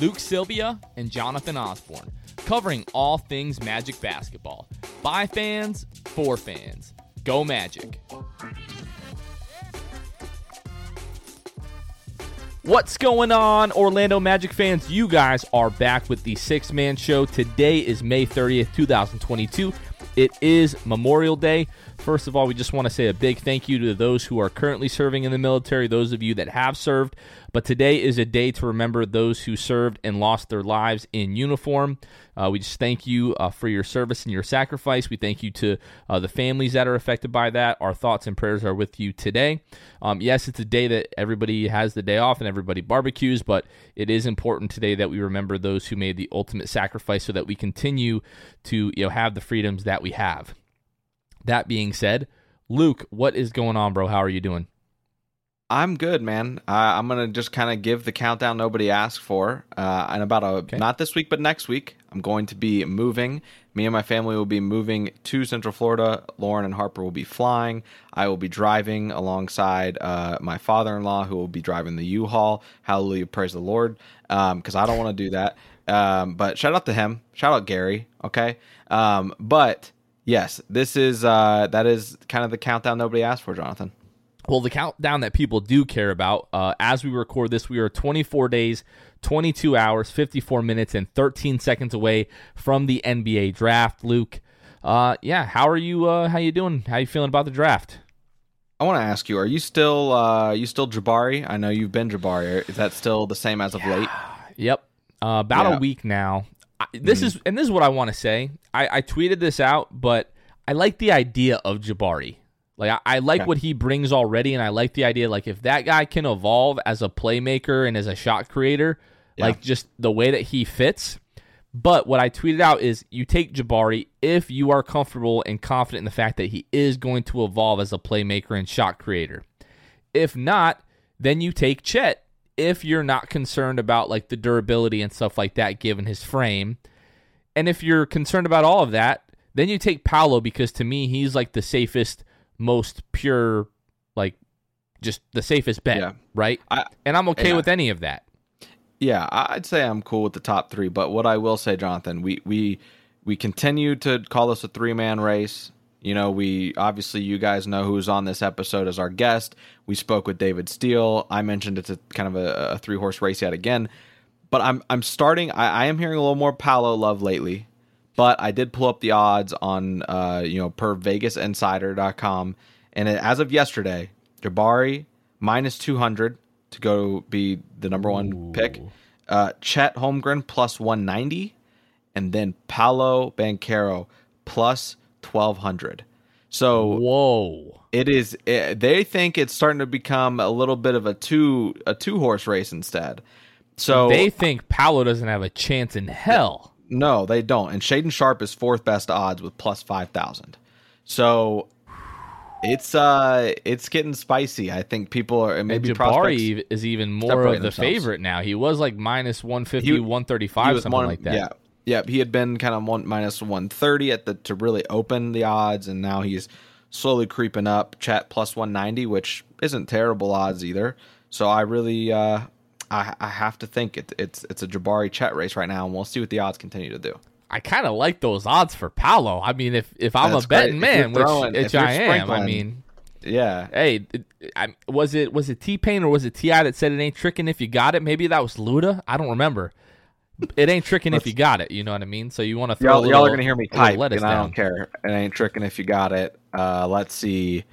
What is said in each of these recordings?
Luke Sylvia and Jonathan Osborne, covering all things Magic basketball. By fans, for fans. Go Magic. What's going on, Orlando Magic fans? You guys are back with the Sixth Man Show. Today is May 30th, 2022. It is Memorial Day. First of all, we just want to say a big thank you to those who are currently serving in the military, those of you that have served. But today is a day to remember those who served and lost their lives in uniform. Uh, we just thank you uh, for your service and your sacrifice. We thank you to uh, the families that are affected by that. Our thoughts and prayers are with you today. Um, yes, it's a day that everybody has the day off and everybody barbecues, but it is important today that we remember those who made the ultimate sacrifice so that we continue to you know have the freedoms that we have. That being said, Luke, what is going on, bro? How are you doing? I'm good, man. Uh, I'm gonna just kind of give the countdown nobody asked for. Uh, and about a okay. not this week, but next week, I'm going to be moving. Me and my family will be moving to Central Florida. Lauren and Harper will be flying. I will be driving alongside uh, my father-in-law, who will be driving the U-Haul. Hallelujah, praise the Lord, because um, I don't want to do that. Um, but shout out to him. Shout out Gary. Okay. Um, but Yes, this is uh, that is kind of the countdown nobody asked for, Jonathan. Well, the countdown that people do care about. Uh, as we record this, we are 24 days, 22 hours, 54 minutes, and 13 seconds away from the NBA draft. Luke, uh, yeah, how are you? Uh, how you doing? How you feeling about the draft? I want to ask you: Are you still uh, you still Jabari? I know you've been Jabari. Is that still the same as of yeah. late? Yep, uh, about yeah. a week now this mm. is and this is what I want to say. I, I tweeted this out, but I like the idea of Jabari. Like I, I like what he brings already, and I like the idea. Like if that guy can evolve as a playmaker and as a shot creator, yeah. like just the way that he fits. But what I tweeted out is you take Jabari if you are comfortable and confident in the fact that he is going to evolve as a playmaker and shot creator. If not, then you take Chet if you're not concerned about like the durability and stuff like that given his frame. And if you're concerned about all of that, then you take Paolo because to me he's like the safest, most pure, like just the safest bet, yeah. right? I, and I'm okay with any of that. Yeah, I'd say I'm cool with the top three. But what I will say, Jonathan, we we we continue to call this a three man race. You know, we obviously you guys know who's on this episode as our guest. We spoke with David Steele. I mentioned it's a kind of a, a three horse race yet again. But I'm I'm starting. I, I, am hearing a little more Paolo love lately. But I did pull up the odds on uh, you know per VegasInsider.com, and it, as of yesterday, Jabari minus two hundred to go be the number one Ooh. pick. Uh, Chet Holmgren plus one ninety, and then Paolo Banchero plus 1200. So whoa, it is. It, eh, they think it's starting to become a little bit of a two a two horse race instead. So they think Paolo doesn't have a chance in hell. No, they don't. And Shaedon Sharpe is fourth best odds with plus five thousand. So it's uh it's getting spicy. I think people are maybe and Jabari is even more of the themselves. favorite now. He was like minus 150, 135, something one, like that. Yeah, yeah, he had been kind of one minus one thirty at the to really open the odds, and now he's slowly creeping up. Chet plus 190, which isn't terrible odds either. So I really, uh, I, I have to think it, it's it's a Jabari Chet race right now, and we'll see what the odds continue to do. I kind of like those odds for Paolo. I mean, if if I'm That's a betting man, throwing, which, which I am, I mean, yeah. Hey, I, was it was it T Pain or was it T.I. that said it ain't tricking if you got it? Maybe that was Luda. I don't remember. It ain't tricking if you got it. You know what I mean? So you want to throw y'all, little, y'all are gonna hear me type, and I don't care. It ain't tricking if you got it. Uh, let's see.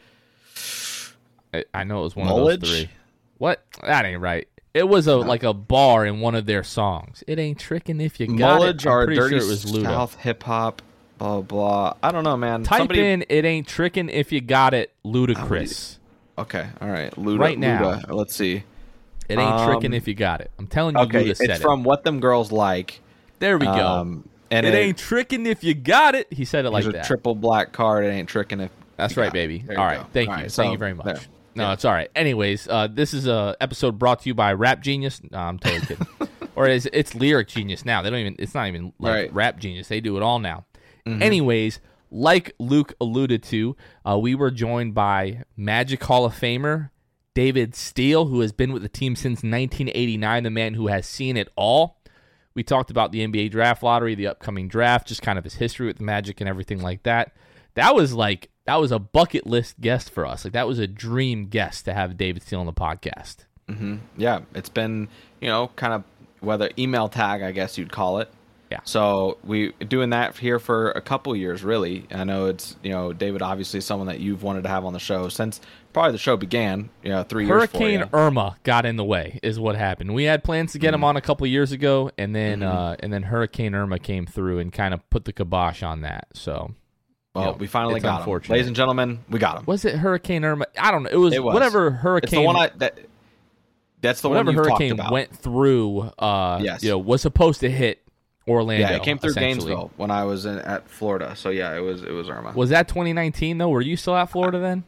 I, I know it was one Knowledge? of those three. What? That ain't right. It was a like a bar in one of their songs. It ain't tricking if you got Knowledge it. I'm pretty dirty sure it was Luda. South hip hop. Blah blah. I don't know, man. Type Somebody... in "It ain't tricking if you got it." Ludacris. Okay, all right. Luda, right now, Luda. let's see. It ain't um, tricking if you got it. I'm telling you, okay, Luda it's from What Them Girls Like. There we go. Um, and it, it, ain't tricking if you got it. He said it like that. triple black card. It ain't tricking if. That's right, baby. All right, go. thank all you, right, thank so, you very much. There. No, it's all right. Anyways, uh, this is a episode brought to you by Rap Genius. No, I'm totally kidding. or is it's Lyric Genius now? They don't even. It's not even like right. Rap Genius. They do it all now. Mm-hmm. Anyways, like Luke alluded to, uh, we were joined by Magic Hall of Famer David Steele, who has been with the team since 1989. The man who has seen it all. We talked about the NBA draft lottery, the upcoming draft, just kind of his history with the Magic and everything like that. That was like that was a bucket list guest for us. Like that was a dream guest to have David Steele on the podcast. Mm-hmm. Yeah, it's been you know kind of whether email tag, I guess you'd call it. Yeah. So we doing that here for a couple years, really. I know it's you know David, obviously someone that you've wanted to have on the show since probably the show began. You know, three Hurricane years. Hurricane Irma got in the way, is what happened. We had plans to get mm-hmm. him on a couple years ago, and then mm-hmm. uh, and then Hurricane Irma came through and kind of put the kibosh on that. So well, you we finally got him. Ladies and gentlemen, we got him. Was it Hurricane Irma? I don't know. It was, it was. whatever hurricane. It's the one I, that, that's the whatever hurricane went through. Uh, yes. You know, was supposed to hit Orlando. Yeah, it came through Gainesville when I was in, at Florida. So yeah, it was it was Irma. Was that 2019 though? Were you still at Florida then?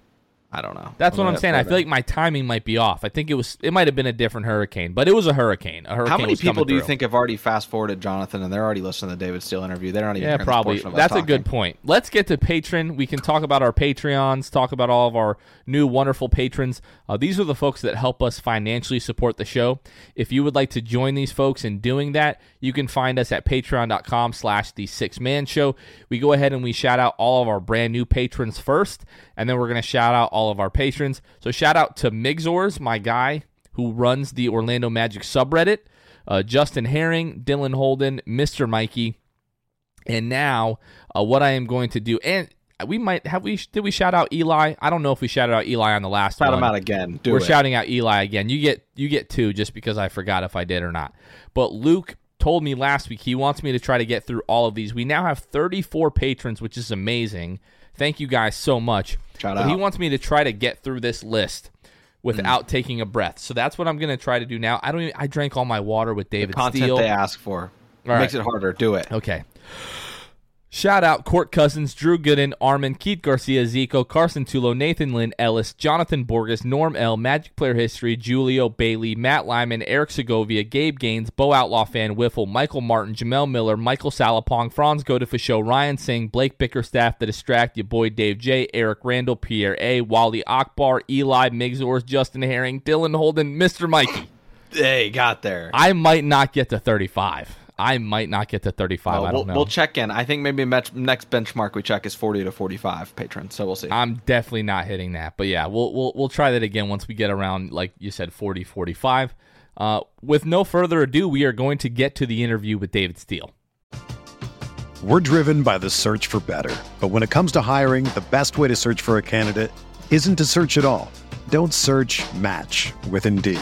I don't know. That's what I'm saying. I feel like my timing might be off. I think it was it might have been a different hurricane, but it was a hurricane. A hurricane. How many people do you think have already fast forwarded Jonathan and they're already listening to the David Steele interview? They're not even yeah, probably. That's a good point. Let's get to patron. We can talk about our Patreons, talk about all of our new wonderful patrons. Uh, these are the folks that help us financially support the show. If you would like to join these folks in doing that, you can find us at patreon.com/slash the Sixth Man Show. We go ahead and we shout out all of our brand new patrons first, and then we're going to shout out all of our patrons. So shout out to Migzors, my guy who runs the Orlando Magic subreddit, uh, Justin Herring, Dylan Holden, Mr. Mikey, and now uh, what I am going to do and. We might have we did we shout out Eli? I don't know if we shouted out Eli on the last Shout one. him out again. Do We're it. shouting out Eli again. You get you get two just because I forgot if I did or not. But Luke told me last week he wants me to try to get through all of these. We now have 34 patrons, which is amazing. Thank you guys so much. Shout out. He wants me to try to get through this list without mm. taking a breath. So that's what I'm going to try to do now. I don't. Even, I drank all my water with David the content Steele. they ask for. All makes right. it harder. Do it. Okay. Shout out Court Cousins, Drew Gooden, Armin, Keith Garcia, Zico, Carson Tulo, Nathan Lynn, Ellis, Jonathan Borges, Norm L, Magic Player History, Julio Bailey, Matt Lyman, Eric Segovia, Gabe Gaines, Bo Outlaw Fan, Wiffle, Michael Martin, Jamel Miller, Michael Salapong, Franz Godefasho, Ryan Singh, Blake Bickerstaff, The Distract, your boy Dave J, Eric Randall, Pierre A, Wally Akbar, Eli Migzors, Justin Herring, Dylan Holden, Mr. Mikey. They got there. I might not get to 35. I might not get to 35. Well, I don't we'll, know. We'll check in. I think maybe next benchmark we check is 40 to 45 patrons. So we'll see. I'm definitely not hitting that. But yeah, we'll we'll we'll try that again once we get around like you said 40 45. Uh, with no further ado, we are going to get to the interview with David Steele. We're driven by the search for better. But when it comes to hiring, the best way to search for a candidate isn't to search at all. Don't search, match with Indeed.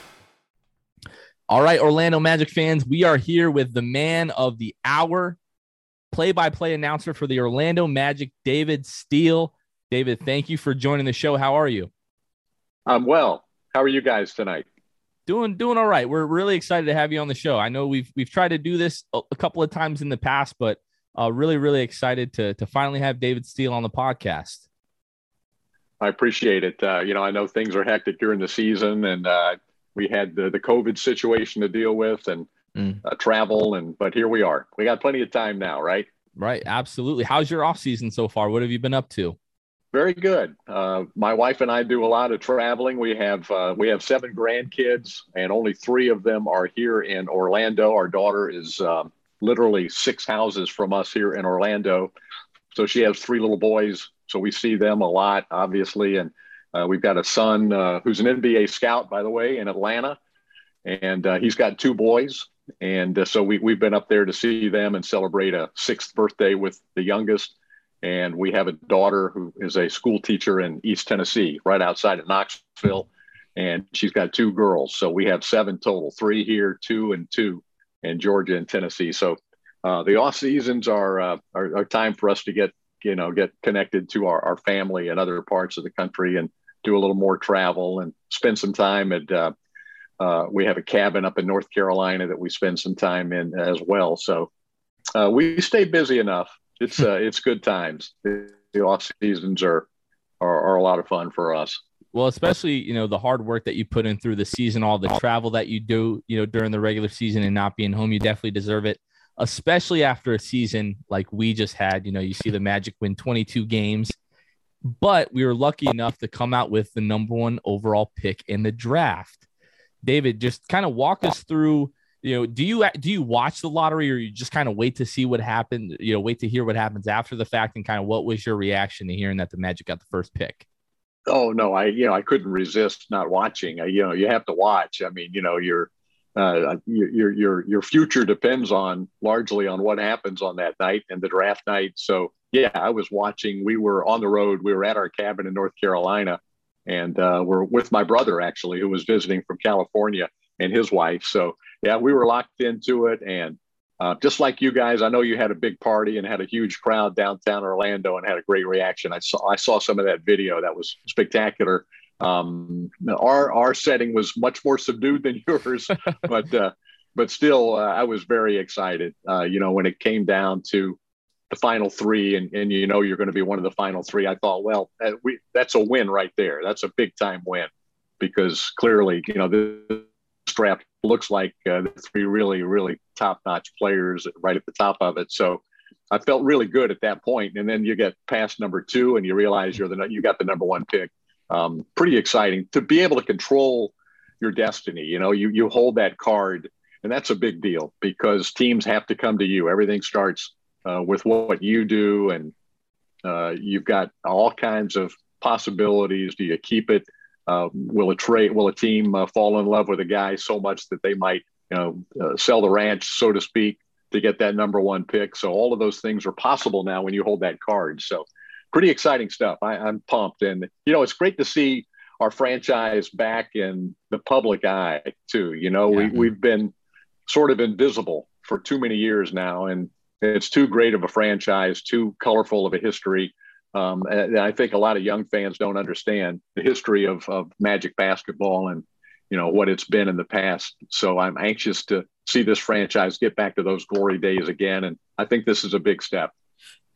All right, Orlando Magic fans, we are here with the man of the hour, play by play announcer for the Orlando Magic, David Steele. David, thank you for joining the show. How are you? I'm well. How are you guys tonight? Doing doing all right. We're really excited to have you on the show. I know we've we've tried to do this a, a couple of times in the past, but uh, really really excited to to finally have David Steele on the podcast. I appreciate it. Uh, you know, I know things are hectic during the season, and uh, we had the, the COVID situation to deal with and mm. uh, travel, and but here we are. We got plenty of time now, right? Right, absolutely. How's your off season so far? What have you been up to? Very good. Uh, my wife and I do a lot of traveling. We have uh, we have seven grandkids, and only three of them are here in Orlando. Our daughter is um, literally six houses from us here in Orlando, so she has three little boys. So we see them a lot, obviously, and uh, we've got a son uh, who's an NBA scout, by the way, in Atlanta, and uh, he's got two boys. And uh, so we, we've been up there to see them and celebrate a sixth birthday with the youngest. And we have a daughter who is a school teacher in East Tennessee, right outside of Knoxville. And she's got two girls. So we have seven total three here, two and two in Georgia and Tennessee. So uh, the off seasons are, uh, are, are time for us to get you know get connected to our, our family and other parts of the country and do a little more travel and spend some time at. Uh, uh, we have a cabin up in North Carolina that we spend some time in as well. So uh, we stay busy enough. It's uh, it's good times. The, the off seasons are, are are a lot of fun for us. Well, especially you know the hard work that you put in through the season, all the travel that you do, you know, during the regular season and not being home, you definitely deserve it. Especially after a season like we just had, you know, you see the Magic win 22 games but we were lucky enough to come out with the number one overall pick in the draft. David, just kind of walk us through. You know, do you do you watch the lottery, or you just kind of wait to see what happened? You know, wait to hear what happens after the fact, and kind of what was your reaction to hearing that the Magic got the first pick? Oh no, I you know I couldn't resist not watching. I, you know, you have to watch. I mean, you know, your uh, your your your future depends on largely on what happens on that night and the draft night. So yeah, I was watching. We were on the road. We were at our cabin in North Carolina, and uh, we're with my brother actually, who was visiting from California, and his wife. So yeah, we were locked into it, and uh, just like you guys, I know you had a big party and had a huge crowd downtown Orlando and had a great reaction. I saw I saw some of that video. That was spectacular. Um, our our setting was much more subdued than yours, but uh, but still, uh, I was very excited. Uh, you know, when it came down to the final three and, and you know you're going to be one of the final three i thought well that, we, that's a win right there. That's a big time win because clearly you know this draft looks like uh, the three really really top notch players right at the top of it. So i felt really good at that point. And then you get past number two and you realize you're the you got the number one pick. Um, pretty exciting to be able to control your destiny you know you you hold that card. And that's a big deal because teams have to come to you. Everything starts uh, with what you do, and uh, you've got all kinds of possibilities. Do you keep it? Uh, will a trade? Will a team uh, fall in love with a guy so much that they might, you know, uh, sell the ranch, so to speak? to get that number one pick. So all of those things are possible now when you hold that card. So pretty exciting stuff. I, I'm pumped, and you know it's great to see our franchise back in the public eye too. You know, yeah. we we've been sort of invisible for too many years now, and it's too great of a franchise, too colorful of a history. Um, and I think a lot of young fans don't understand the history of, of Magic basketball and you know what it's been in the past. So I'm anxious to see this franchise get back to those glory days again, and I think this is a big step.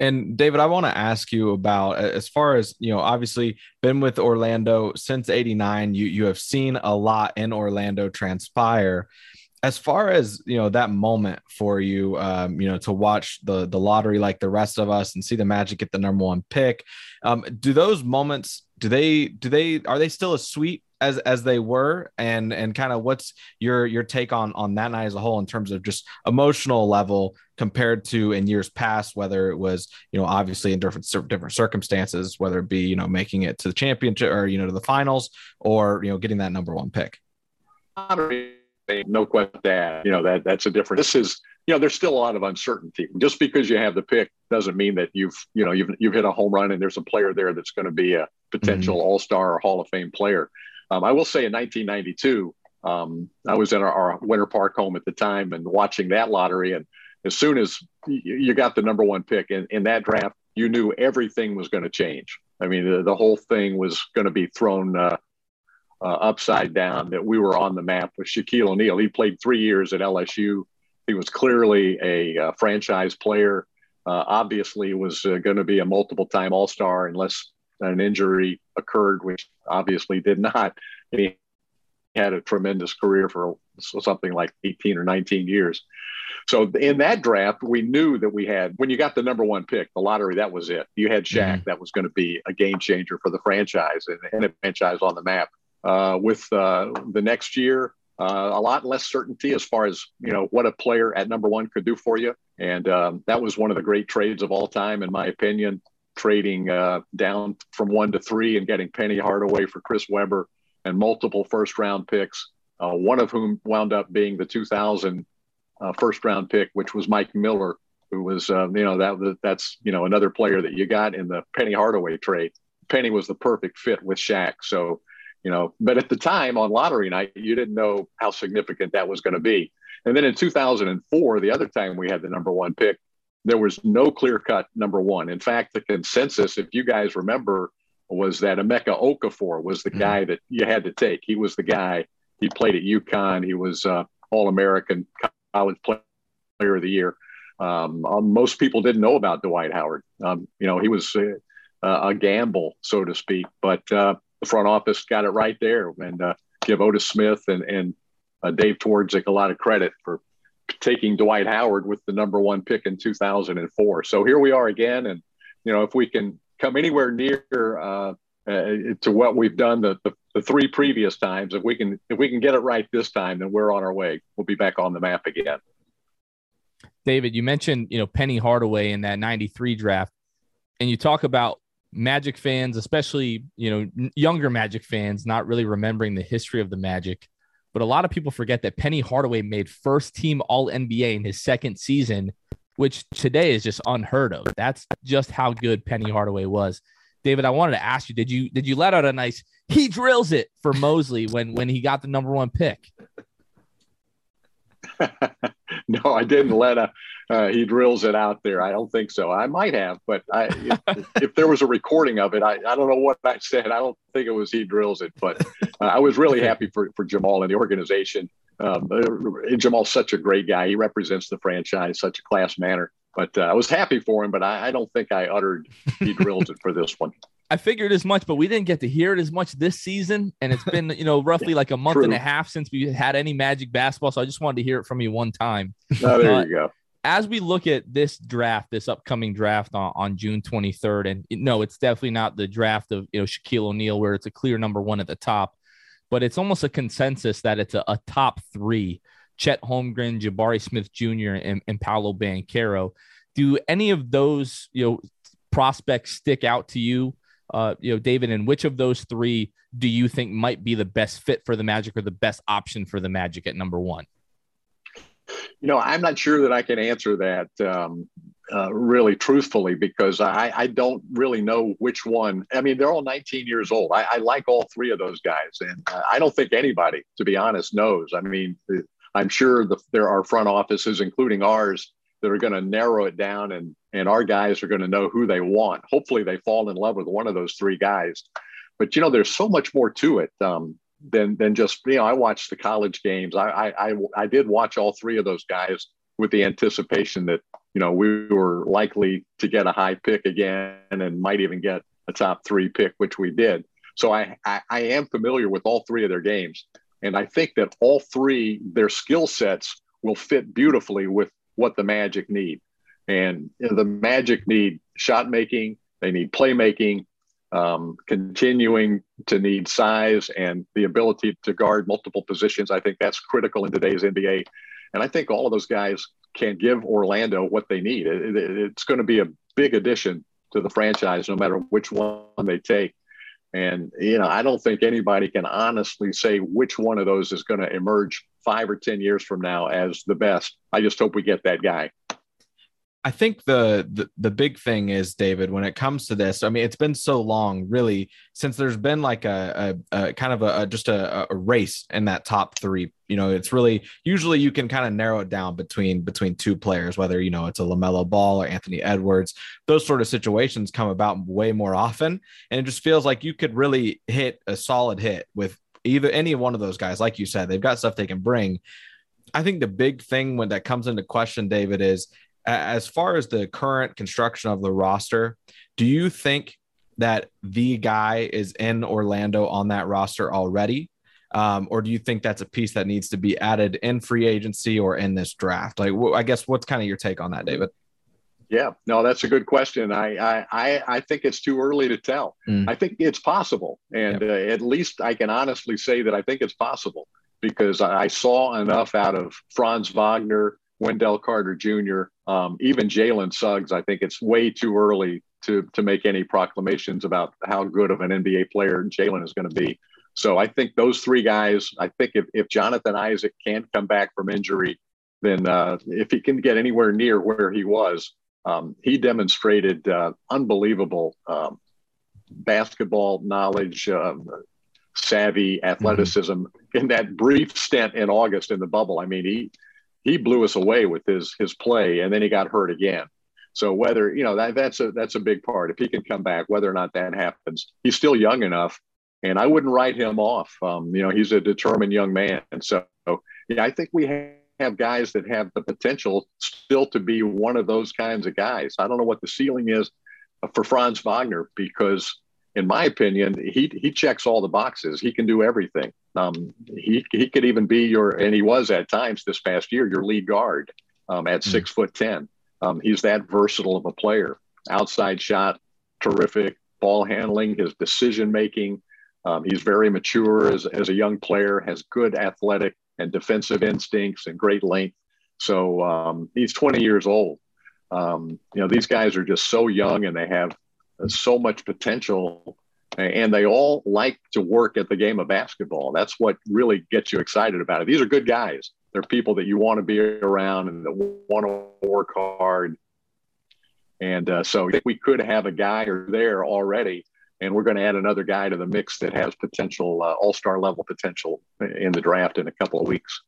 And David, I want to ask you about as far as you know, obviously been with Orlando since '89. You you have seen a lot in Orlando transpire as far as you know that moment for you um, you know to watch the the lottery like the rest of us and see the magic get the number one pick um, do those moments do they do they are they still as sweet as as they were? And and kind of what's your your take on on that night as a whole in terms of just emotional level compared to in years past whether it was you know obviously in different different circumstances whether it be you know making it to the championship or you know to the finals or you know getting that number one pick no question that you know that that's a different. This is you know there's still a lot of uncertainty. Just because you have the pick doesn't mean that you've you know you've you've hit a home run and there's a player there that's going to be a potential mm-hmm. All Star or Hall of Fame player. Um, I will say in 1992, um, I was in our, our, Winter Park home at the time and watching that lottery. And as soon as you got the number one pick in, in that draft, you knew everything was going to change. I mean, the, the, whole thing was going to be thrown uh, uh, upside down that we were on the map with Shaquille O'Neal. He played three years at LSU. He was clearly a uh, franchise player. Uh, obviously, was uh, going to be a multiple-time All-Star unless an injury occurred, which obviously did not. And he had a tremendous career for something like 18 or 19 years. So in that draft, we knew that we had when you got the number one pick, the lottery, that was it. You had Shaq, mm-hmm. that was going to be a game changer for the franchise and, and a franchise on the map. Uh, with uh, the next year, uh, a lot less certainty as far as you know what a player at number one could do for you, and um, that was one of the great trades of all time, in my opinion. Trading down from one to three and getting Penny Hardaway for Chris Webber and multiple first round picks, uh, one of whom wound up being the 2000 uh, first round pick, which was Mike Miller, who was you know that that's you know another player that you got in the Penny Hardaway trade. Penny was the perfect fit with Shaq, so you know but at the time on lottery night you didn't know how significant that was going to be. And then in 2004 the other time we had the number one pick there was no clear cut number one. In fact the consensus if you guys remember was that Emeka Okafor was the mm-hmm. guy that you had to take. He was the guy he played at UConn he was uh, all american college player of the year. Um, um, most people didn't know about dwight howard. Um, you know he was uh, a gamble so to speak but uh, front office got it right there and uh, give Otis Smith and, and uh, Dave Twardzik a lot of credit for taking Dwight Howard with the number one pick in 2004. So here we are again. And, you know, if we can come anywhere near uh, uh, to what we've done the, the, the, three previous times, if we can, if we can get it right this time, then we're on our way. We'll be back on the map again. David, you mentioned, you know, Penny Hardaway in that 93 draft and you talk about Magic fans, especially you know younger Magic fans, not really remembering the history of the Magic. But a lot of people forget that Penny Hardaway made first team All NBA in his second season, which today is just unheard of. That's just how good Penny Hardaway was. David, I wanted to ask you: Did you did you let out a nice he drills it for Mosley when when he got the number one pick? no, I didn't let a uh, he drills it out there. I don't think so. I might have, but I, if, if, there was a recording of it, I, I don't know what I said. I don't think it was he drills it, but uh, I was really happy for, for Jamahl and the organization. Um, uh, Jamahl's such a great guy. He represents the franchise such a class manner. But uh, I was happy for him, but I, I don't think I uttered he drills it for this one. I figured as much, but we didn't get to hear it as much this season. And it's been, you know, roughly like a month True. and a half since we had any Magic basketball. So I just wanted to hear it from you one time. Oh, there uh, you go as we look at this draft, this upcoming draft on, on June 23rd, and no, it's definitely not the draft of you know Shaquille O'Neal where it's a clear number one at the top, but it's almost a consensus that it's a, a top three: Chet Holmgren, Jabari Smith Jr., and, and Paolo Banchero. Do any of those you know prospects stick out to you? Uh, you know, David, and which of those three do you think might be the best fit for the Magic or the best option for the Magic at number one? You know, I'm not sure that I can answer that um, uh, really truthfully because I, I don't really know which one. I mean, they're all 19 years old. I, I like all three of those guys, and uh, I don't think anybody, to be honest, knows. I mean, I'm sure the, there are front offices, including ours, that are going to narrow it down, and and our guys are going to know who they want. Hopefully, they fall in love with one of those three guys. But you know, there's so much more to it. Um, than than just you know I watched the college games. I, I I I did watch all three of those guys with the anticipation that you know we were likely to get a high pick again and might even get a top three pick, which we did. So I, I, I am familiar with all three of their games, and I think that all three their skill sets will fit beautifully with what the Magic need. And the Magic need shot making, they need playmaking, um, continuing to need size and the ability to guard multiple positions. I think that's critical in today's NBA. And I think all of those guys can give Orlando what they need. It, it, it's going to be a big addition to the franchise, no matter which one they take. And, you know, I don't think anybody can honestly say which one of those is going to emerge five or 10 years from now as the best. I just hope we get that guy. I think the, the, the big thing is David when it comes to this. I mean, it's been so long, really, since there's been like a, a, a kind of a, a just a, a, race in that top three. You know, it's really usually you can kind of narrow it down between between two players, whether you know it's a LaMelo Ball or Anthony Edwards. Those sort of situations come about way more often, and it just feels like you could really hit a solid hit with either any one of those guys. Like you said, they've got stuff they can bring. I think the big thing when that comes into question, David, is as far as the current construction of the roster, do you think that the guy is in Orlando on that roster already? Um, or do you think that's a piece that needs to be added in free agency or in this draft? Like, I guess what's kind of your take on that, David? Yeah, no, that's a good question. I I I think it's too early to tell. Mm. I think it's possible, and yep. uh, at least I can honestly say that I think it's possible because I saw enough out of Franz Wagner Wendell Carter Jr., um, even Jalen Suggs. I think it's way too early to to make any proclamations about how good of an NBA player Jalen is going to be. So I think those three guys. I think if, if Jonathan Isaac can't come back from injury, then uh, if he can get anywhere near where he was, um, he demonstrated uh, unbelievable um, basketball knowledge, uh, savvy, athleticism mm-hmm. in that brief stint in August in the bubble. I mean, he he blew us away with his his play, and then he got hurt again. So whether you know that that's a that's a big part. If he can come back, whether or not that happens, he's still young enough, and I wouldn't write him off. Um, you know, he's a determined young man, and so yeah, I think we have guys that have the potential still to be one of those kinds of guys. I don't know what the ceiling is for Franz Wagner because in my opinion, he he checks all the boxes. He can do everything. Um, he he could even be your, and he was at times this past year your lead guard um, at mm-hmm. six foot ten. Um, he's that versatile of a player. Outside shot, terrific. Ball handling, his decision making. Um, he's very mature as, as a young player. Has good athletic and defensive instincts and great length. So um, he's 20 years old. Um, you know these guys are just so young and they have so much potential and they all like to work at the game of basketball. That's what really gets you excited about it. These are good guys. They're people that you want to be around and that want to work hard. And uh, so we could have a guy or there already, and we're going to add another guy to the mix that has potential, uh, all star level potential in the draft in a couple of weeks.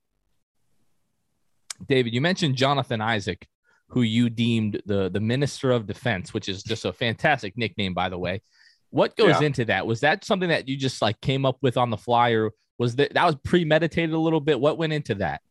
David, you mentioned Jonathan Isaac who you deemed the the minister of defense, which is just a fantastic nickname, by the way. What goes yeah. into that? Was that something that you just like came up with on the fly, or was that that was premeditated a little bit? What went into that?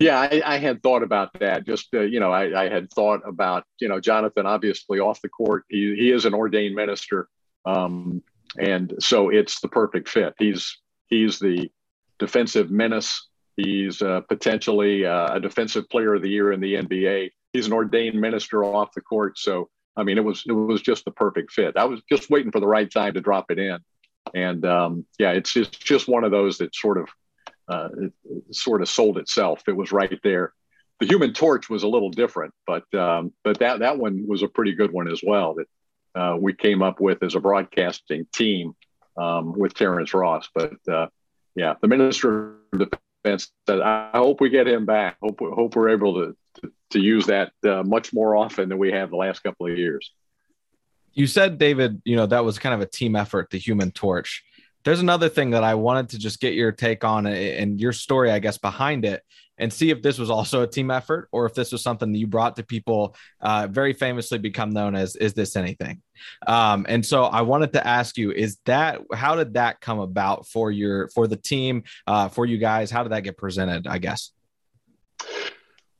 Yeah, I, I had thought about that. Just uh, you know, I, I, had thought about you know Jonathan. Obviously, off the court, he he is an ordained minister, um, and so it's the perfect fit. He's he's the defensive menace. He's uh, potentially uh, a defensive player of the year in the NBA he's an ordained minister off the court. So I mean, it was it was just the perfect fit. I was just waiting for the right time to drop it in, and um, yeah, it's it's just one of those that sort of uh, it, it sort of sold itself. It was right there. The Human Torch was a little different, but um, but that that one was a pretty good one as well. That uh, we came up with as a broadcasting team um, with Terrence Ross. But uh, yeah, the Minister of Defense said, I hope we get him back. Hope hope we're able to to, to use that uh, much more often than we have the last couple of years. You said, David, you know that was kind of a team effort, the Human Torch. There's another thing that I wanted to just get your take on and your story, I guess, behind it and see if this was also a team effort or if this was something that you brought to people uh, very famously become known as is this anything um, and so i wanted to ask you is that how did that come about for your for the team uh, for you guys how did that get presented i guess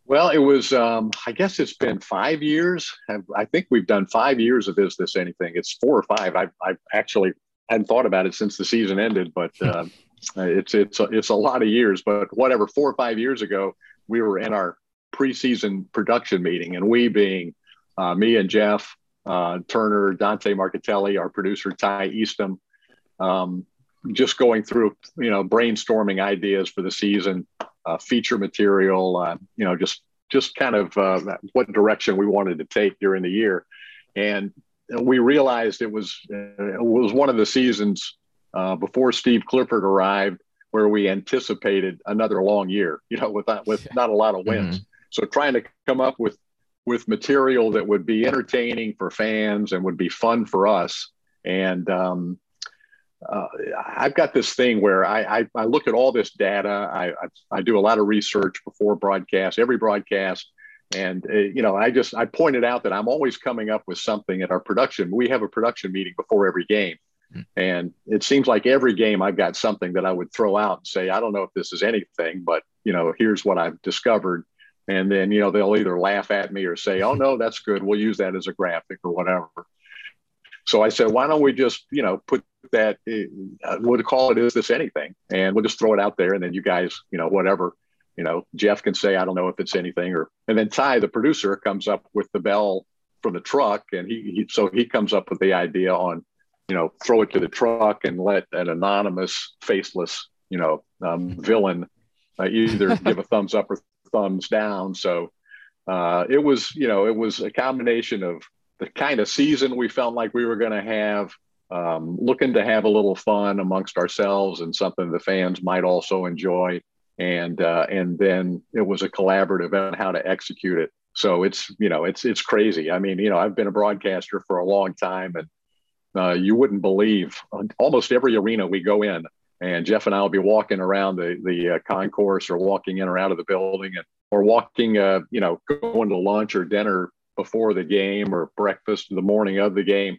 well, it was, um, I guess it's been five years. I think we've done five years of Is This Anything. It's four or five. I've, I've actually hadn't thought about it since the season ended, but uh, it's it's a, it's a lot of years, but whatever. Four or five years ago, we were in our preseason production meeting, and we being uh, me and Jeff uh, Turner, Dante Marchitelli, our producer Ty Eastham, um, just going through you know brainstorming ideas for the season, uh, feature material, uh, you know just just kind of uh, what direction we wanted to take during the year, and we realized it was it was one of the seasons uh, before Steve Clifford arrived, where we anticipated another long year, you know, with not, with not a lot of wins. Mm-hmm. So trying to come up with with material that would be entertaining for fans and would be fun for us. And um, uh, I've got this thing where I, I, I, look at all this data. I, I, I, do a lot of research before broadcast, every broadcast. And, uh, you know, I just, I pointed out that I'm always coming up with something at our production. We have a production meeting before every game. And it seems like every game I've got something that I would throw out and say, I don't know if this is anything, but you know, here's what I've discovered. And then, you know, they'll either laugh at me or say, oh no, that's good. We'll use that as a graphic or whatever. So I said, why don't we just, you know, put that, uh, we'll call it, is this anything? And we'll just throw it out there. And then you guys, you know, whatever, you know, Jeff can say, I don't know if it's anything or, and then Ty, the producer comes up with the bell from the truck. And he, he so he comes up with the idea on, you know, throw it to the truck and let an anonymous, faceless, you know, um, villain uh, either give a thumbs up or thumbs down. So uh, it was, you know, it was a combination of the kind of season we felt like we were going to have, um, looking to have a little fun amongst ourselves and something the fans might also enjoy. And uh, and then it was a collaborative on how to execute it. So it's you know it's it's crazy. I mean you know I've been a broadcaster for a long time and uh, you wouldn't believe almost every arena we go in. And Jeff and I will be walking around the the uh, concourse or walking in or out of the building, and or walking, uh, you know, going to lunch or dinner before the game or breakfast the morning of the game,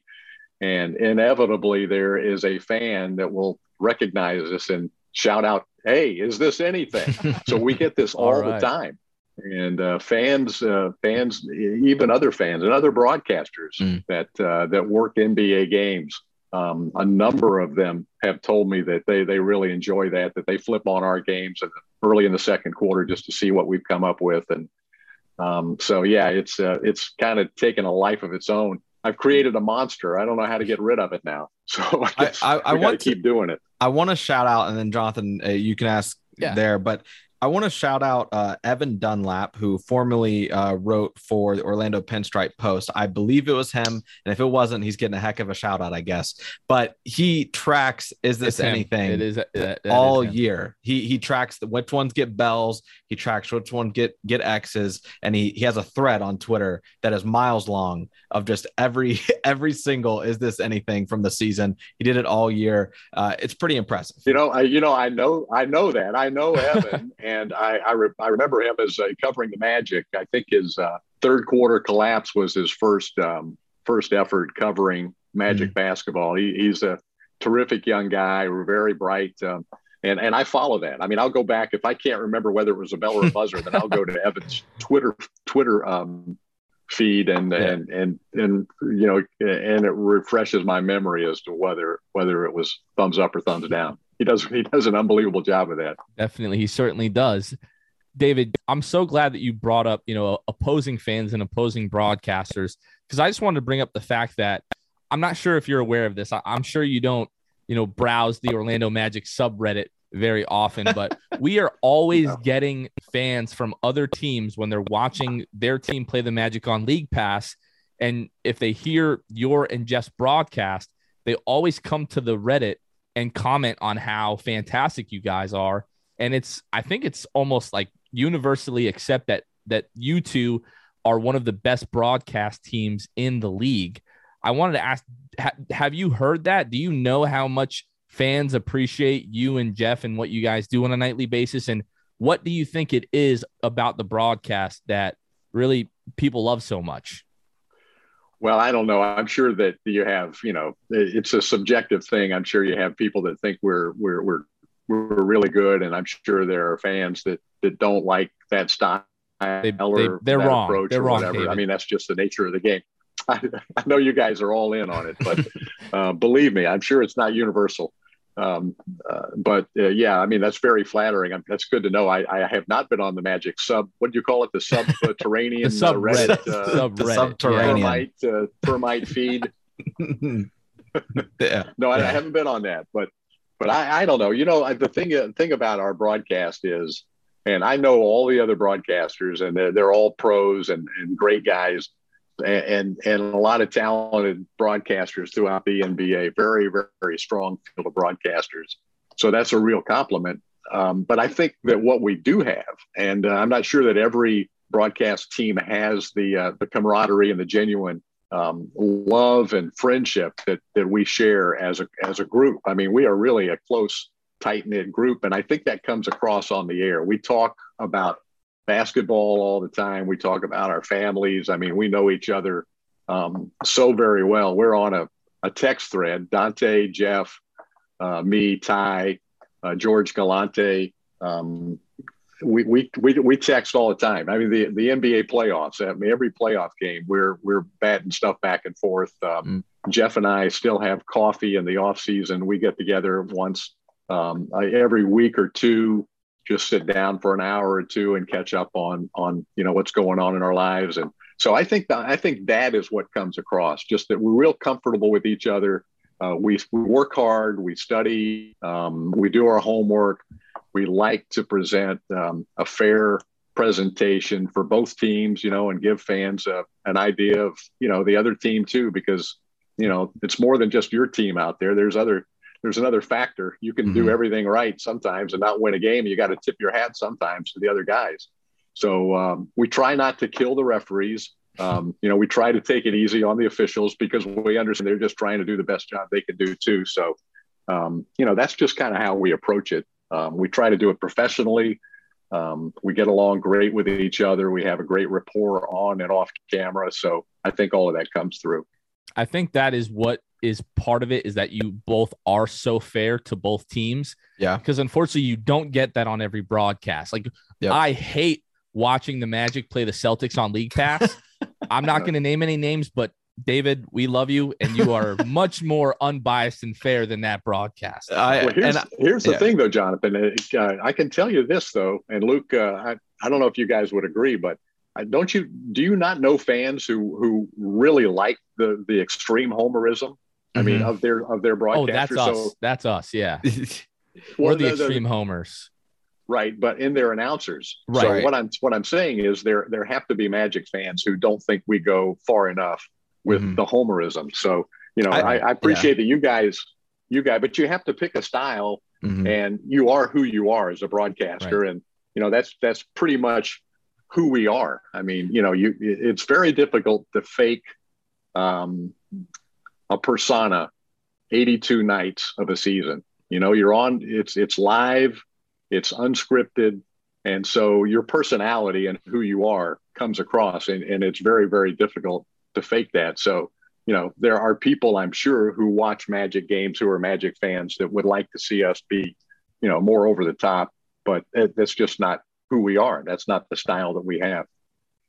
and inevitably there is a fan that will recognize us and shout out, "Hey, is this anything?" so we get this all, all right. the time and uh, fans, uh, fans, even other fans and other broadcasters mm. that uh, that work NBA games. Um, a number of them have told me that they they really enjoy that. That they flip on our games early in the second quarter just to see what we've come up with. And um, so, yeah, it's uh, it's kind of taken a life of its own. I've created a monster. I don't know how to get rid of it now. So I, I, I want to keep doing it. I want to shout out, and then Jonathan, uh, you can ask yeah. there, but I want to shout out uh, Evan Dunlap, who formerly uh, wrote for the Orlando Pinstripe Post. I believe it was him, and if it wasn't, he's getting a heck of a shout out, I guess. But he tracks "Is This Anything?" It is that, all is year. He he tracks the, which ones get bells, he tracks which one get get X's, and he he has a thread on Twitter that is miles long of just every every single "Is This Anything?" from the season. He did it all year. Uh, it's pretty impressive. You know, I you know I know I know that I know Evan. And I I, re- I remember him as uh, covering the Magic. I think his uh, third quarter collapse was his first um, first effort covering Magic mm-hmm. basketball. He, he's a terrific young guy, very bright. Um, and, and I follow that. I mean, I'll go back if I can't remember whether it was a bell or a buzzer, then I'll go to Evan's Twitter Twitter um, feed and, yeah. and and and you know, and it refreshes my memory as to whether whether it was thumbs up or thumbs down he does he does an unbelievable job of that. Definitely, he certainly does. David, I'm so glad that you brought up, you know, opposing fans and opposing broadcasters because I just wanted to bring up the fact that I'm not sure if you're aware of this. I, am sure you don't, you know, browse the Orlando Magic subreddit very often, but we are always getting fans from other teams when they're watching their team play the Magic on League Pass. And if they hear your and Jeff's broadcast, they always come to the Reddit and comment on how fantastic you guys are. and it's I think it's almost like universally accept that that you two are one of the best broadcast teams in the league. I wanted to ask ha- have you heard that? Do you know how much fans appreciate you and Jeff and what you guys do on a nightly basis and what do you think it is about the broadcast that really people love so much? Well, I don't know. I'm sure that you have, you know, it's a subjective thing. I'm sure you have people that think we're we're we're we're really good, and I'm sure there are fans that that don't like that style they, or they, are wrong. approach they're or wrong, whatever. David. I mean, that's just the nature of the game. I, I know you guys are all in on it, but uh, believe me, I'm sure it's not universal. Um, uh, but uh, yeah, I mean that's very flattering. I that's good to know. I, I, have not been on the Magic sub. What do you call it? The subterranean the sub Reddit, uh, sub the subterranean termite, uh, termite feed. yeah. No, I, I, haven't been on that, but but I, I don't know. You know, the thing thing about our broadcast is, and I know all the other broadcasters, and they're, they're all pros and, and great guys and and a lot of talented broadcasters throughout the NBA. Very very strong field of broadcasters. So that's a real compliment. Um, but I think that what we do have, and uh, I'm not sure that every broadcast team has the uh, the camaraderie and the genuine um, love and friendship that that we share as a as a group. I mean, we are really a close, tight knit group, and I think that comes across on the air. We talk about basketball all the time. We talk about our families. I mean, we know each other um, so very well. We're on a, a text thread Dante, Jeff, uh, me, Ty, uh, George Galante. Um, we, we, we, we text all the time. I mean, the, the NBA playoffs, I mean, every playoff game, we're, we're batting stuff back and forth. Um, mm. Jeff and I still have coffee in the off season. We get together once um, every week or two just sit down for an hour or two and catch up on on you know what's going on in our lives. And so i think that i think that is what comes across just that we're real comfortable with each other. Uh, we, we work hard we study um, we do our homework. We like to present um, a fair presentation for both teams you know and give fans uh, an idea of you know the other team too because you know it's more than just your team out there. There's other there's another factor. You can mm-hmm. do everything right sometimes and not win a game. You got to tip your hat sometimes to the other guys. So um, we try not to kill the referees. Um, you know, we try to take it easy on the officials because we understand they're just trying to do the best job they can do too. So, um, you know, that's just kind of how we approach it. Um, we try to do it professionally. Um, we get along great with each other. We have a great rapport on and off camera. So I think all of that comes through. I think that is what is part of it is that you both are so fair to both teams. Yeah. Because unfortunately, you don't get that on every broadcast. Like, yep. I hate watching the Magic play the Celtics on League Pass. I'm not going to name any names, but David, we love you, and you are much more unbiased and fair than that broadcast. I, well, here's, I, here's the yeah. thing, though, Jonathan. Uh, I can tell you this, though, and Luke, uh, I, I don't know if you guys would agree, but don't you do you not know fans who who really like the the extreme homerism? I mean, mm-hmm. of their of their broadcasters. Oh, that's us. So, that's us. Yeah, we're the, the extreme the, homers. Right, but in their announcers. Right. So what I'm what I'm saying is there there have to be Magic fans who don't think we go far enough with mm-hmm. the homerism. So you know, I, I appreciate yeah. that you guys you guys, but you have to pick a style, mm-hmm. and you are who you are as a broadcaster, right. and you know that's that's pretty much who we are. I mean, you know, you it's very difficult to fake um, a persona 82 nights of a season. You know, you're on it's it's live, it's unscripted, and so your personality and who you are comes across and, and it's very, very difficult to fake that. So, you know, there are people I'm sure who watch magic games who are magic fans that would like to see us be, you know, more over the top, but that's just not who we are. That's not the style that we have.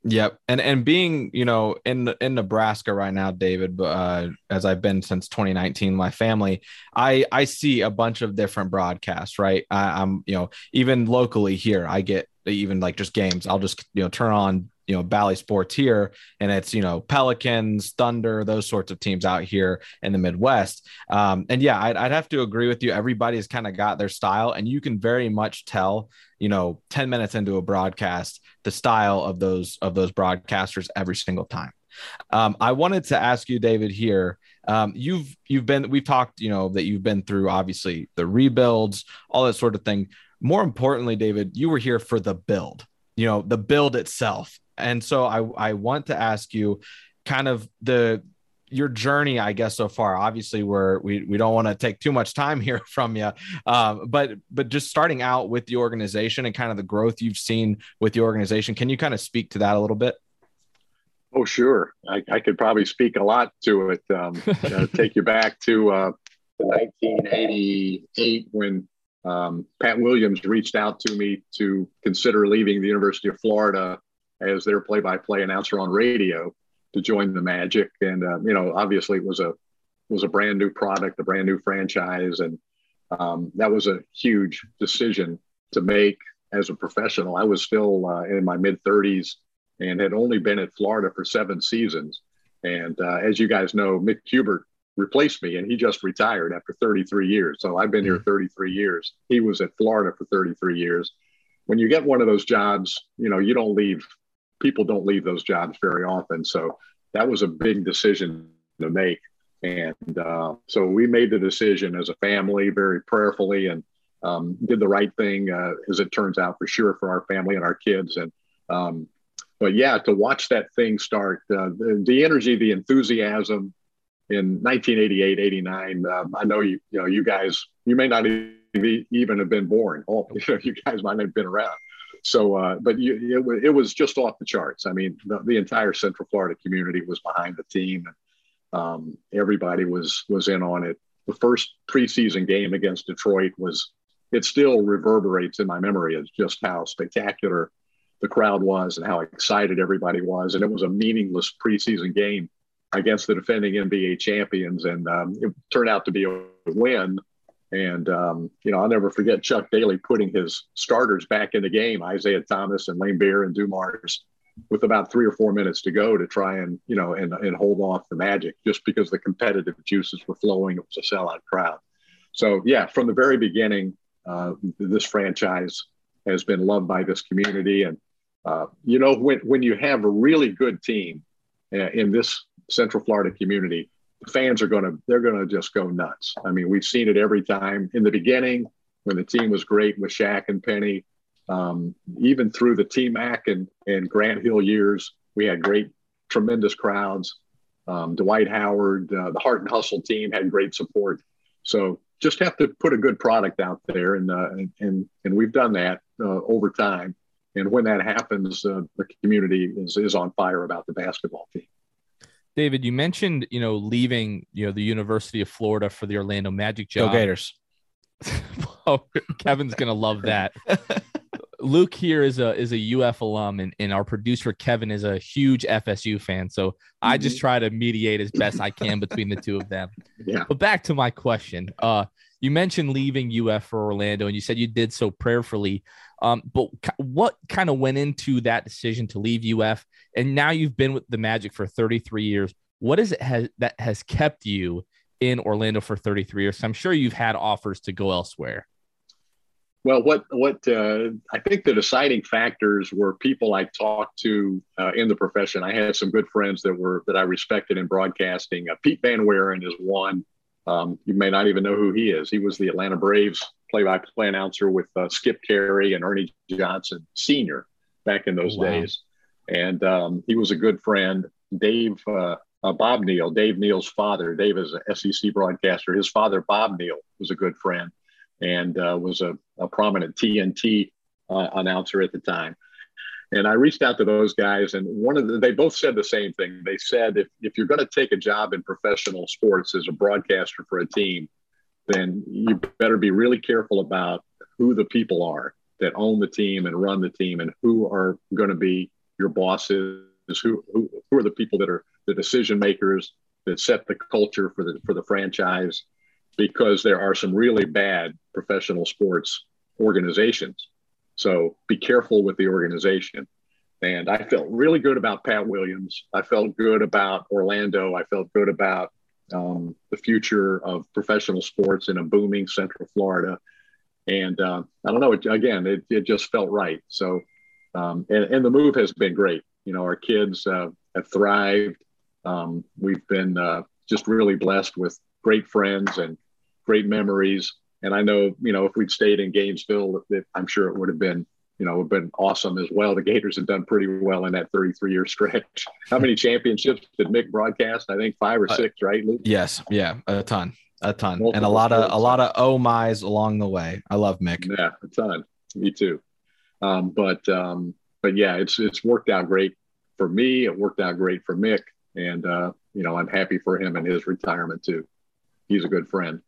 Yep, and and being you know in in Nebraska right now, David, uh, as I've been since 2019, my family, I I see a bunch of different broadcasts. Right, I, I'm you know even locally here, I get even like just games. I'll just you know turn on you know Bally Sports here, and it's you know Pelicans, Thunder, those sorts of teams out here in the Midwest. Um, and yeah, I'd, I'd have to agree with you. Everybody's kind of got their style, and you can very much tell. You know, ten minutes into a broadcast, the style of those of those broadcasters every single time. Um, I wanted to ask you, David, here. Um, you've you've been we've talked, you know, that you've been through obviously the rebuilds, all that sort of thing more importantly, David, you were here for the build, you know, the build itself. And so I, I want to ask you kind of the your journey, I guess, so far. Obviously, we're we we don't want to take too much time here from you, um, but but just starting out with the organization and kind of the growth you've seen with the organization. Can you kind of speak to that a little bit? Oh, sure. I, I could probably speak a lot to it. Um, uh, take you back to uh, 1988 when um, Pat Williams reached out to me to consider leaving the University of Florida as their play-by-play announcer on radio to join the Magic. And uh, you know, obviously, it was a was a brand new product, a brand new franchise, and um, that was a huge decision to make as a professional. I was still uh, in my mid 30s and had only been at Florida for seven seasons. And uh, as you guys know, Mick Hubert replaced me, and he just retired after 33 years. So I've been here mm-hmm. 33 years. He was at Florida for 33 years. When you get one of those jobs, you know, you don't leave, people don't leave those jobs very often. So that was a big decision to make. And uh, so we made the decision as a family very prayerfully and um, did the right thing, uh, as it turns out, for sure, for our family and our kids. And um, but yeah, to watch that thing start, uh, the, the, energy, the enthusiasm in 1988, 89. Um, I know you, you know, you guys, you may not even have been born. Oh, you, know, you guys might have been around. So, uh, but you, it, it, was just off the charts. I mean, the, the, entire Central Florida community was behind the team, and um, everybody was was in on it. The first preseason game against Detroit was. It still reverberates in my memory as just how spectacular the crowd was and how excited everybody was. And it was a meaningless preseason game against the defending NBA champions, and um, it turned out to be a win. And um, you know, I'll never forget Chuck Daly putting his starters back in the game, Isiah Thomas and Laimbeer and Dumars, with about three or four minutes to go to try and you know and, and hold off the Magic, just because the competitive juices were flowing. It was a sellout crowd. So yeah, from the very beginning, uh, this franchise has been loved by this community, and uh, you know, when, when you have a really good team uh, in this Central Florida community, fans are going to, they're going to just go nuts. I mean, we've seen it every time in the beginning when the team was great with Shaq and Penny, um, even through the T-Mac and, and Grant Hill years, we had great, tremendous crowds. Um, Dwight Howard, uh, the Heart and Hustle team had great support. So just have to put a good product out there, and uh, and and we've done that uh, over time. And when that happens, uh, the community is, is on fire about the basketball team. David, you mentioned, you know, leaving, you know, the University of Florida for the Orlando Magic job. Go Gators. oh, Kevin's gonna love that. Luke here is a is a UF alum, and, and our producer Kevin is a huge FSU fan. So mm-hmm. I just mm-hmm. try to mediate as best I can between the two of them. Yeah. But back to my question. Uh, you mentioned leaving UF for Orlando, and you said you did so prayerfully. Um, but what kind of went into that decision to leave UF? And now you've been with the Magic for 33 years. What is it has, that has kept you in Orlando for 33 years? So I'm sure you've had offers to go elsewhere. Well, what what uh, I think the deciding factors were people I talked to uh, in the profession. I had some good friends that were that I respected in broadcasting. Uh, Pete Van Wieren is one. Um, you may not even know who he is. He was the Atlanta Braves play-by-play announcer with uh, Skip Caray and Ernie Johnson Sr. back in those oh, wow. days, and um, he was a good friend. Dave uh, uh, Bob Neal, Dave Neal's father. Dave is an SEC broadcaster. His father, Bob Neal, was a good friend and uh, was a, a, prominent TNT uh, announcer at the time. And I reached out to those guys, and one of the, they both said the same thing. They said if, if you're going to take a job in professional sports as a broadcaster for a team, then you better be really careful about who the people are that own the team and run the team and who are going to be your bosses, who, who, who are the people that are the decision makers that set the culture for the, for the franchise, because there are some really bad professional sports organizations. So be careful with the organization. And I felt really good about Pat Williams. I felt good about Orlando. I felt good about um, the future of professional sports in a booming Central Florida. And uh, I don't know, it, again, it, it just felt right. So, um, and, and, the move has been great. You know, our kids uh, have thrived. Um, we've been uh, just really blessed with great friends and great memories. And I know, you know, if we'd stayed in Gainesville, I'm sure it would have been, you know, been awesome as well. The Gators have done pretty well in that 33 year stretch. How many championships did Mick broadcast? I think five or uh, six, right? Luke? Yes, yeah, a ton, a ton, Multiple and a lot of a lot of oh my's along the way. I love Mick. Yeah, a ton. Me too. Um, but um, but yeah, it's it's worked out great for me. It worked out great for Mick, and uh, you know, I'm happy for him and his retirement too. He's a good friend.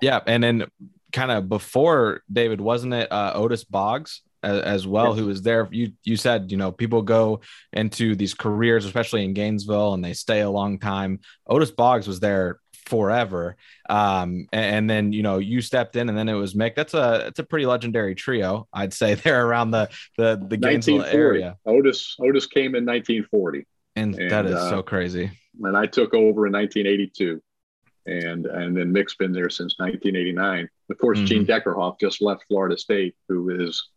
Yeah, and then kind of before David, wasn't it uh, Otis Boggs as, as well, yes. who was there? You you said you know people go into these careers, especially in Gainesville, and they stay a long time. Otis Boggs was there forever, um, and, and, then you know you stepped in, and then it was Mick. That's a it's a pretty legendary trio, I'd say. There around the the the Gainesville area. Otis Otis came in 1940, and, and that is uh, so crazy. And I took over in 1982 and and then Mick's been there since 1989. Of course, mm-hmm. Gene Deckerhoff just left Florida State, who is,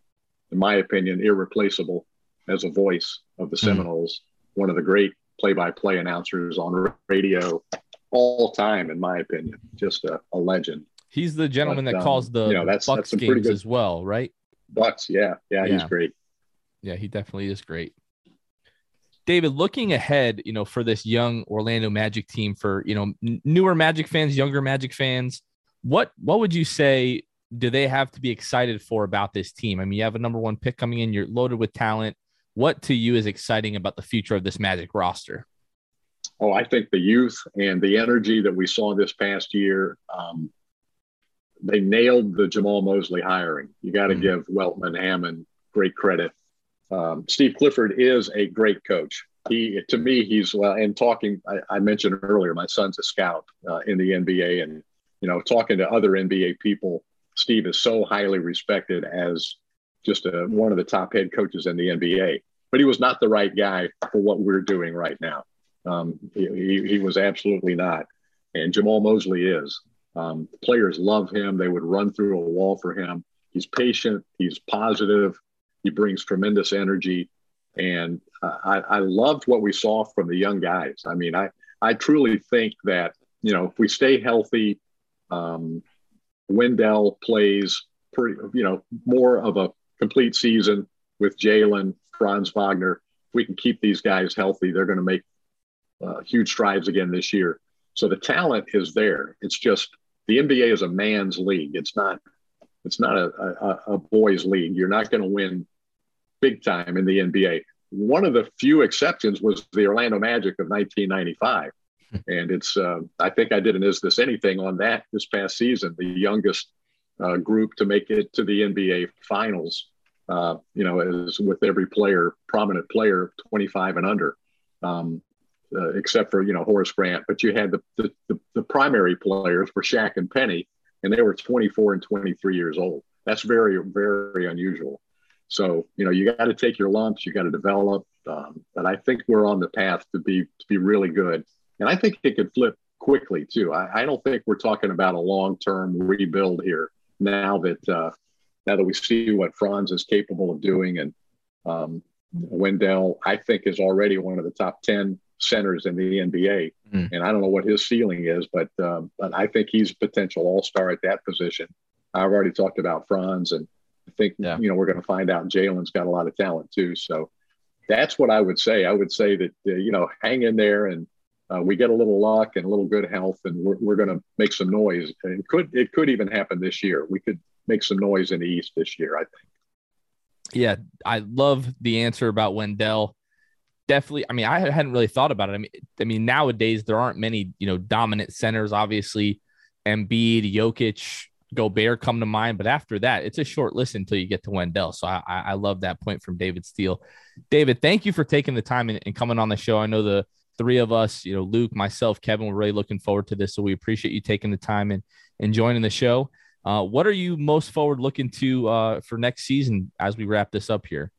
in my opinion, irreplaceable as a voice of the mm-hmm. Seminoles. Mm-hmm. One of the great play-by-play announcers on radio all time, in my opinion, just a, a legend. He's the gentleman but, that um, calls the you know, that's, Bucks that's games good, as well, right? Bucks, yeah, yeah, yeah, he's great. Yeah, he definitely is great. David, looking ahead, you know, for this young Orlando Magic team, for you know, n- newer Magic fans, younger Magic fans, what what would you say do they have to be excited for about this team? I mean, you have a number one pick coming in, you're loaded with talent. What to you is exciting about the future of this Magic roster? Oh, I think the youth and the energy that we saw this past year. Um, they nailed the Jamahl Mosley hiring. You got to mm-hmm. give Weltman Hammond great credit um, Steve Clifford is a great coach. He, to me, he's well. And talking, I, I mentioned earlier, my son's a scout uh, in the NBA, and you know, talking to other NBA people, Steve is so highly respected as just a, one of the top head coaches in the NBA. But he was not the right guy for what we're doing right now. Um, he, he, was absolutely not. And Jamahl Mosley is. Um, players love him. They would run through a wall for him. He's patient. He's positive. He brings tremendous energy, and I, I loved what we saw from the young guys. I mean, I I truly think that you know if we stay healthy, um, Wendell plays pretty you know more of a complete season with Jalen Franz Wagner. If we can keep these guys healthy, they're going to make uh, huge strides again this year. So the talent is there. It's just the NBA is a man's league. It's not. It's not a, a, a boys' league. You're not going to win big time in the NBA. One of the few exceptions was the Orlando Magic of 1995. Hmm. and it's, uh, I think I did an Is This Anything on that this past season, the youngest uh, group to make it to the NBA finals, uh, you know, as with every player, prominent player, 25 and under. Um, uh, except for you know Horace Grant, but you had the, the, the the primary players were Shaq and Penny, and they were 24 and 23 years old. That's very very unusual. So you know you got to take your lumps, you got to develop. Um, but I think we're on the path to be to be really good, and I think it could flip quickly too. I, I don't think we're talking about a long term rebuild here. Now that uh, now that we see what Franz is capable of doing, and um, Wendell, I think is already one of the top ten centers in the NBA, mm. and I don't know what his ceiling is, but um, but I think he's a potential All Star at that position. I've already talked about Franz and I think yeah. you know we're going to find out Jalen's got a lot of talent too. So that's what I would say. I would say that uh, you know hang in there and uh, we get a little luck and a little good health and we're, we're going to make some noise. And it could it could even happen this year. We could make some noise in the East this year. I think. Yeah, I love the answer about Wendell. Definitely. I mean, I hadn't really thought about it. I mean, I mean, nowadays there aren't many, you know, dominant centers. Obviously, Embiid, Jokic, Gobert come to mind, but after that, it's a short list until you get to Wendell. So I, I love that point from David Steele. David, thank you for taking the time and, and, coming on the show. I know the three of us, you know, Luke, myself, Kevin, we're really looking forward to this. So we appreciate you taking the time and, and joining the show. Uh, what are you most forward looking to uh, for next season as we wrap this up here?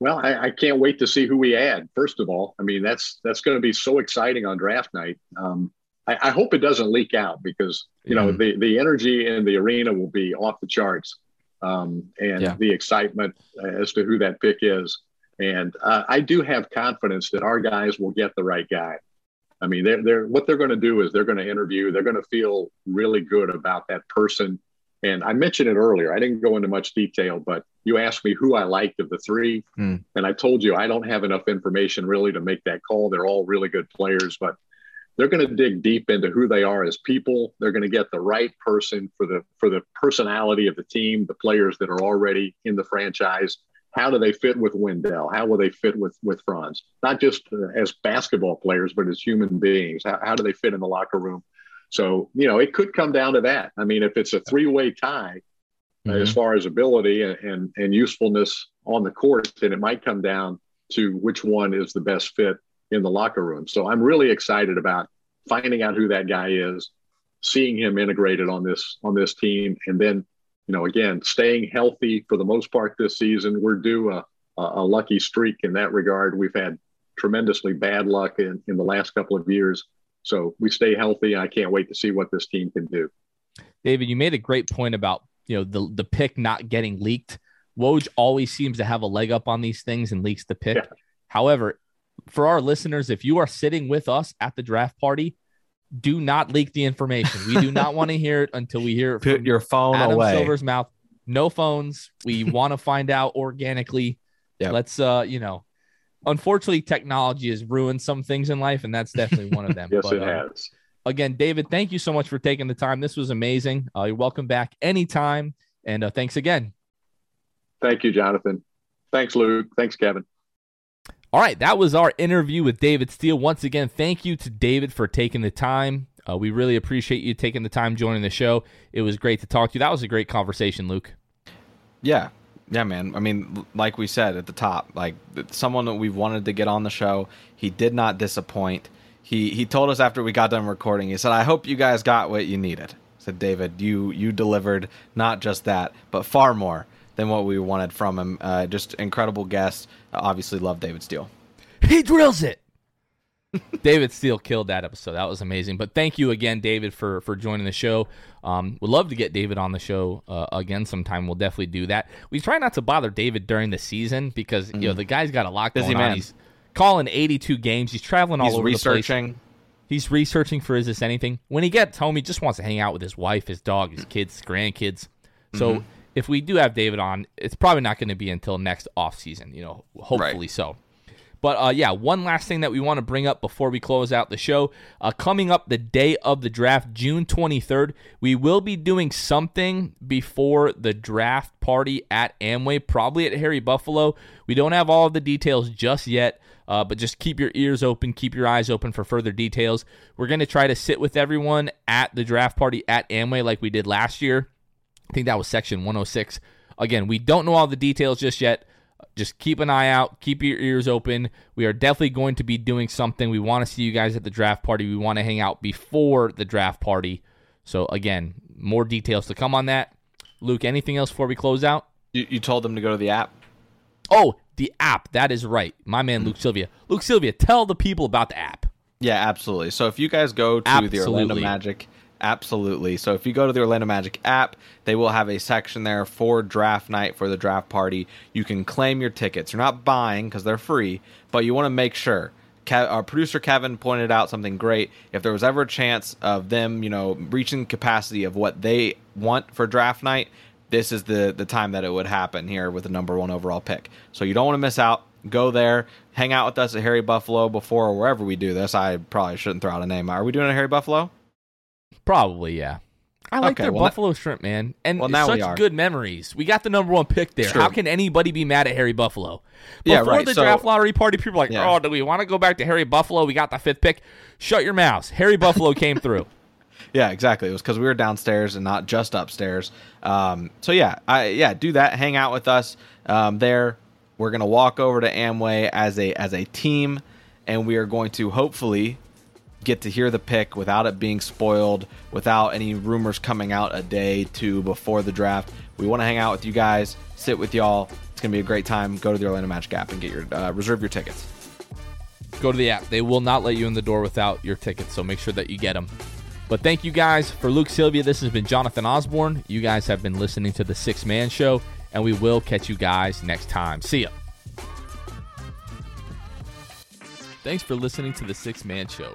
Well, I, I, can't wait to see who we add. First of all, I mean that's that's going to be so exciting on draft night. Um, I, I, hope it doesn't leak out because you know the the energy in the arena will be off the charts, um, and yeah. the excitement as to who that pick is. And uh, I do have confidence that our guys will get the right guy. I mean, they're, they're what they're going to do is they're going to interview. They're going to feel really good about that person. And I mentioned it earlier. I didn't go into much detail, but you asked me who I liked of the three, mm. and I told you I don't have enough information really to make that call. They're all really good players, but they're going to dig deep into who they are as people. They're going to get the right person for the for the personality of the team, the players that are already in the franchise. How do they fit with Wendell? How will they fit with with Franz? Not just uh, as basketball players, but as human beings. How, how do they fit in the locker room? So you know, it could come down to that. I mean, if it's a three way tie mm-hmm. as far as ability and, and and usefulness on the court, then it might come down to which one is the best fit in the locker room. So I'm really excited about finding out who that guy is, seeing him integrated on this on this team, and then you know again staying healthy for the most part this season. We're due a, a lucky streak in that regard. We've had tremendously bad luck in, in the last couple of years. So we stay healthy. I can't wait to see what this team can do. David, you made a great point about you know the the pick not getting leaked. Woj always seems to have a leg up on these things and leaks the pick. Yeah. However, for our listeners, if you are sitting with us at the draft party, do not leak the information. We do not want to hear it until we hear it Put your phone Adam away. Silver's mouth. No phones. We want to find out organically. Yep. Let's uh, you know, unfortunately technology has ruined some things in life and that's definitely one of them. yes, but, it uh, has. Again, David, thank you so much for taking the time. This was amazing. Uh, you're welcome back anytime and uh, thanks again. Thank you, Jonathan. Thanks, Luke. Thanks, Kevin. All right, that was our interview with David Steele. Once again, thank you to David for taking the time. Uh, we really appreciate you taking the time joining the show. It was great to talk to you. That was a great conversation, Luke. Yeah, yeah, man. I mean, like we said at the top, like someone that we wanted to get on the show. He did not disappoint. He he told us after we got done recording. He said, "I hope you guys got what you needed." Said David, "You you delivered not just that, but far more." Than what we wanted from him. Uh, just incredible guest. Uh, obviously, love David Steele. He drills it. David Steele killed that episode. That was amazing. But thank you again, David, for for joining the show. Um, would love to get David on the show uh, again sometime. We'll definitely do that. We try not to bother David during the season because mm. you know the guy's got a lot Busy going man. on. He's calling 82 games. He's traveling all He's over researching. the place. He's researching for is this anything. When he gets home, he just wants to hang out with his wife, his dog, his kids, his grandkids. So mm-hmm if we do have David on, it's probably not going to be until next off season. You know, hopefully right. so. But uh, yeah, one last thing that we want to bring up before we close out the show. Uh, coming up the day of the draft, June 23rd, we will be doing something before the draft party at Amway, probably at Harry Buffalo. We don't have all of the details just yet, uh, but just keep your ears open, keep your eyes open for further details. We're going to try to sit with everyone at the draft party at Amway like we did last year. I think that was section 106. Again, we don't know all the details just yet. Just keep an eye out, keep your ears open. We are definitely going to be doing something. We want to see you guys at the draft party. We want to hang out before the draft party. So, again, more details to come on that. Luke, anything else before we close out? You, you told them to go to the app? Oh, the app. That is right. My man, Luke Sylvia. Luke Sylvia, tell the people about the app. Yeah, absolutely. So if you guys go to absolutely. the Orlando Magic Absolutely. So if you go to the Orlando Magic app, they will have a section there for draft night for the draft party. You can claim your tickets. You're not buying because they're free, but you want to make sure. Our uh, producer Kevin pointed out something great. If there was ever a chance of them, you know, reaching capacity of what they want for draft night, this is the the time that it would happen here with the number one overall pick. So you don't want to miss out. Go there, hang out with us at Harry Buffalo before or wherever we do this. I probably shouldn't throw out a name. Are we doing a Harry Buffalo? Probably, yeah. I like okay, their well, buffalo shrimp, man, and well, such good memories. We got the number one pick there. True. How can anybody be mad at Harry Buffalo? Before yeah, right. the so, draft lottery party, people are like, yeah. "Oh, do we want to go back to Harry Buffalo? We got the fifth pick." Shut your mouths. Harry Buffalo came through. Yeah, exactly. It was because we were downstairs and not just upstairs. Um, so yeah, I yeah do that. Hang out with us um, there. We're gonna walk over to Amway as a as a team, and we are going to hopefully get to hear the pick without it being spoiled, without any rumors coming out a day two before the draft. We want to hang out with you guys, sit with y'all. It's gonna be a great time. Go to the Orlando Magic app and get your uh, reserve your tickets. Go to the app. They will not let you in the door without your tickets, so make sure that you get them. But thank you guys for Luke Sylvia. This has been Jonathan Osborne. You guys have been listening to the Sixth Man Show, and we will catch you guys next time. See ya. Thanks for listening to the Sixth Man Show.